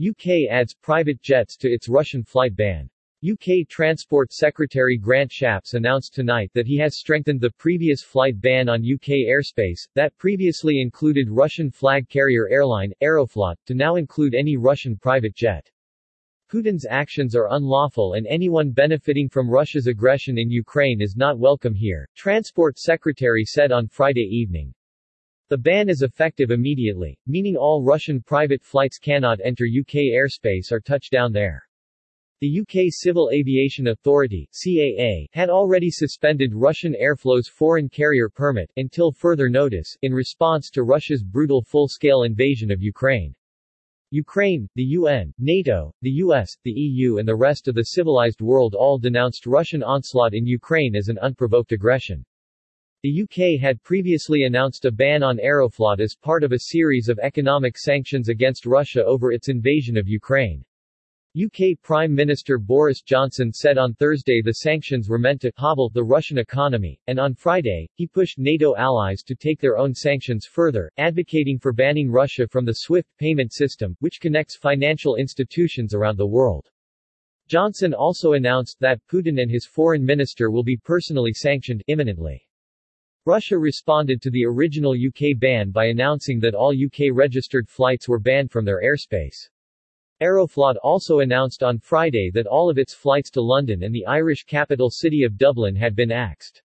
UK adds private jets to its Russian flight ban. UK Transport Secretary Grant Shapps announced tonight that he has strengthened the previous flight ban on UK airspace, that previously included Russian flag carrier airline, Aeroflot, to now include any Russian private jet. Putin's actions are unlawful and anyone benefiting from Russia's aggression in Ukraine is not welcome here, Transport Secretary said on Friday evening. The ban is effective immediately, meaning all Russian private flights cannot enter UK airspace or touch down there. The UK Civil Aviation Authority CAA, had already suspended Russian Aeroflot's foreign carrier permit, until further notice, in response to Russia's brutal full-scale invasion of Ukraine. Ukraine, the UN, NATO, the US, the EU and the rest of the civilized world all denounced Russian onslaught in Ukraine as an unprovoked aggression. The UK had previously announced a ban on Aeroflot as part of a series of economic sanctions against Russia over its invasion of Ukraine. UK Prime Minister Boris Johnson said on Thursday the sanctions were meant to hobble the Russian economy, and on Friday, he pushed NATO allies to take their own sanctions further, advocating for banning Russia from the SWIFT payment system, which connects financial institutions around the world. Johnson also announced that Putin and his foreign minister will be personally sanctioned imminently. Russia responded to the original UK ban by announcing that all UK-registered flights were banned from their airspace. Aeroflot also announced on Friday that all of its flights to London and the Irish capital city of Dublin had been axed.